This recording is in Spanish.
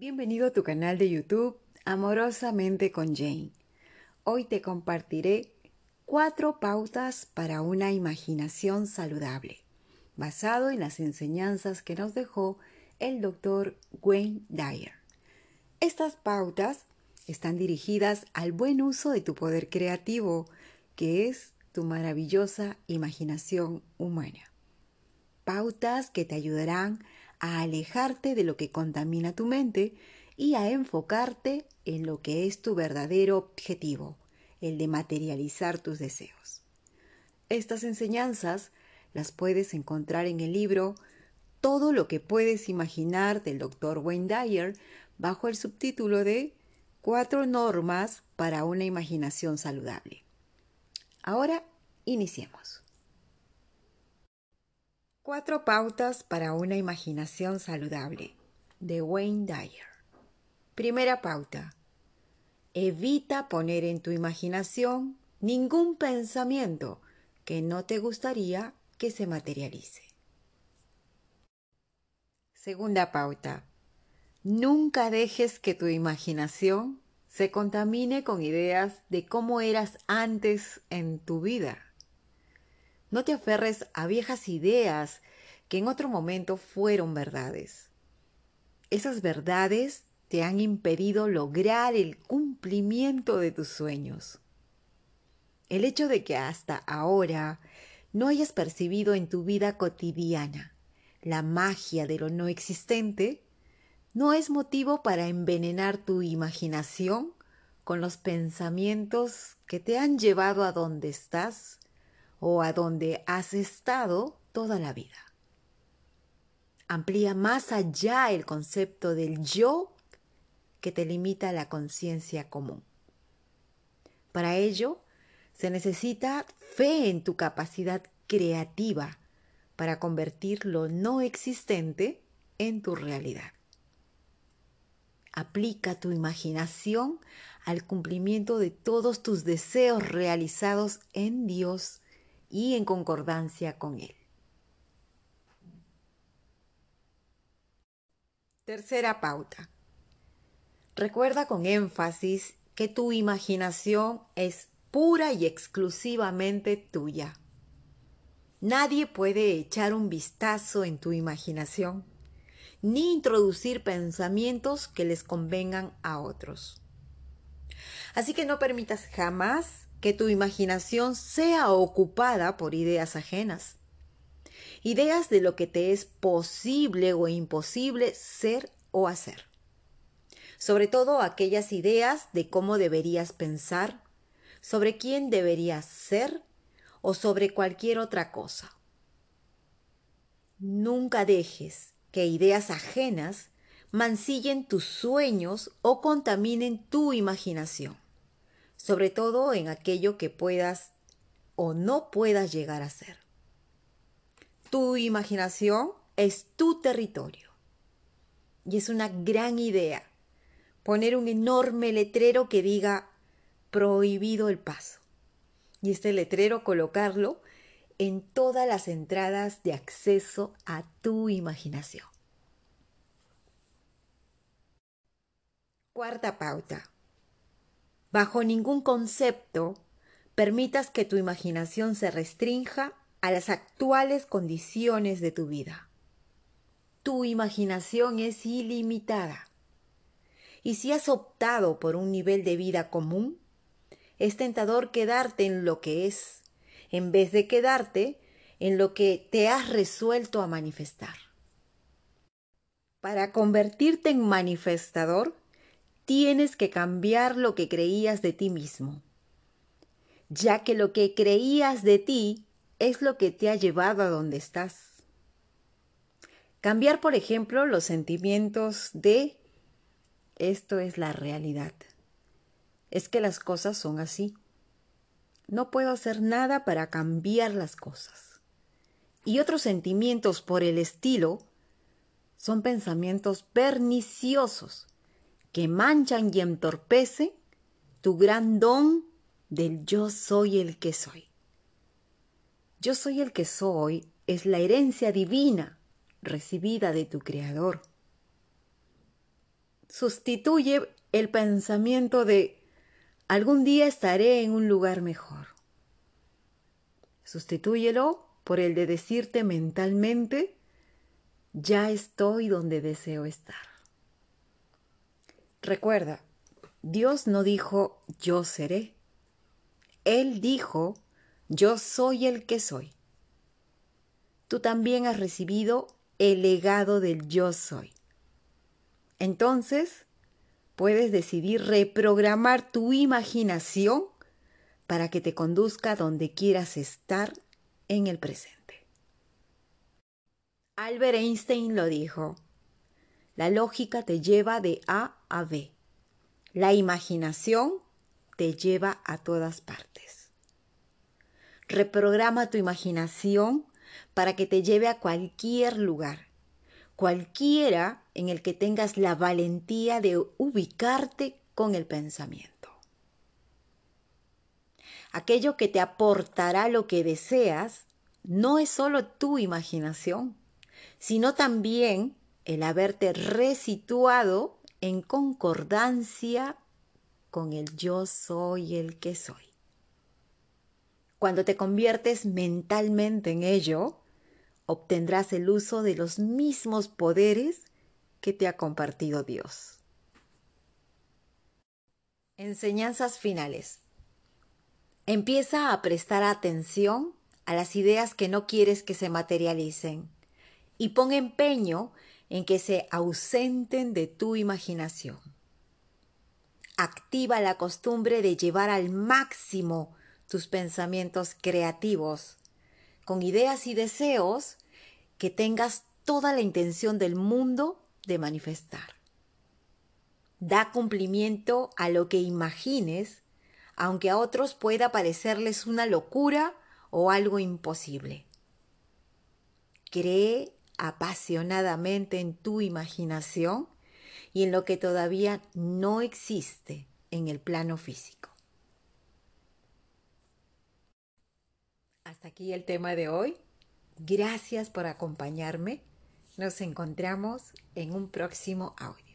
Bienvenido a tu canal de YouTube Amorosamente con Jane. Hoy te compartiré cuatro pautas para una imaginación saludable, basado en las enseñanzas que nos dejó el doctor Wayne Dyer. Estas pautas están dirigidas al buen uso de tu poder creativo, que es tu maravillosa imaginación humana. Pautas que te ayudarán a alejarte de lo que contamina tu mente y a enfocarte en lo que es tu verdadero objetivo, el de materializar tus deseos. Estas enseñanzas las puedes encontrar en el libro Todo lo que puedes imaginar del Dr. Wayne Dyer bajo el subtítulo de Cuatro normas para una imaginación saludable. Ahora iniciemos. Cuatro pautas para una imaginación saludable de Wayne Dyer. Primera pauta. Evita poner en tu imaginación ningún pensamiento que no te gustaría que se materialice. Segunda pauta. Nunca dejes que tu imaginación se contamine con ideas de cómo eras antes en tu vida. No te aferres a viejas ideas que en otro momento fueron verdades. Esas verdades te han impedido lograr el cumplimiento de tus sueños. El hecho de que hasta ahora no hayas percibido en tu vida cotidiana la magia de lo no existente no es motivo para envenenar tu imaginación con los pensamientos que te han llevado a donde estás o a donde has estado toda la vida. Amplía más allá el concepto del yo que te limita a la conciencia común. Para ello, se necesita fe en tu capacidad creativa para convertir lo no existente en tu realidad. Aplica tu imaginación al cumplimiento de todos tus deseos realizados en Dios y en concordancia con Él. Tercera pauta. Recuerda con énfasis que tu imaginación es pura y exclusivamente tuya. Nadie puede echar un vistazo en tu imaginación ni introducir pensamientos que les convengan a otros. Así que no permitas jamás que tu imaginación sea ocupada por ideas ajenas, ideas de lo que te es posible o imposible ser o hacer. Sobre todo aquellas ideas de cómo deberías pensar, sobre quién deberías ser o sobre cualquier otra cosa. Nunca dejes que ideas ajenas mancillen tus sueños o contaminen tu imaginación, sobre todo en aquello que puedas o no puedas llegar a ser. Tu imaginación es tu territorio y es una gran idea poner un enorme letrero que diga prohibido el paso y este letrero colocarlo en todas las entradas de acceso a tu imaginación. Cuarta pauta. Bajo ningún concepto permitas que tu imaginación se restrinja a las actuales condiciones de tu vida. Tu imaginación es ilimitada. Y si has optado por un nivel de vida común, es tentador quedarte en lo que es en vez de quedarte en lo que te has resuelto a manifestar. Para convertirte en manifestador, tienes que cambiar lo que creías de ti mismo, ya que lo que creías de ti es lo que te ha llevado a donde estás. Cambiar, por ejemplo, los sentimientos de esto es la realidad. Es que las cosas son así. No puedo hacer nada para cambiar las cosas. Y otros sentimientos por el estilo son pensamientos perniciosos que manchan y entorpecen tu gran don del yo soy el que soy. Yo soy el que soy es la herencia divina recibida de tu Creador. sustituye el pensamiento de algún día estaré en un lugar mejor. Sustitúyelo por el de decirte mentalmente ya estoy donde deseo estar. Recuerda, Dios no dijo yo seré. Él dijo yo soy el que soy. Tú también has recibido el legado del yo soy. Entonces, puedes decidir reprogramar tu imaginación para que te conduzca donde quieras estar en el presente. Albert Einstein lo dijo. La lógica te lleva de A a B. La imaginación te lleva a todas partes. Reprograma tu imaginación para que te lleve a cualquier lugar, cualquiera en el que tengas la valentía de ubicarte con el pensamiento. Aquello que te aportará lo que deseas no es solo tu imaginación, sino también el haberte resituado en concordancia con el yo soy el que soy. Cuando te conviertes mentalmente en ello, obtendrás el uso de los mismos poderes que te ha compartido Dios. Enseñanzas finales. Empieza a prestar atención a las ideas que no quieres que se materialicen y pon empeño en que se ausenten de tu imaginación. Activa la costumbre de llevar al máximo tus pensamientos creativos, con ideas y deseos que tengas toda la intención del mundo de manifestar. Da cumplimiento a lo que imagines, aunque a otros pueda parecerles una locura o algo imposible. Cree apasionadamente en tu imaginación y en lo que todavía no existe en el plano físico. Hasta aquí el tema de hoy. Gracias por acompañarme. Nos encontramos en un próximo audio.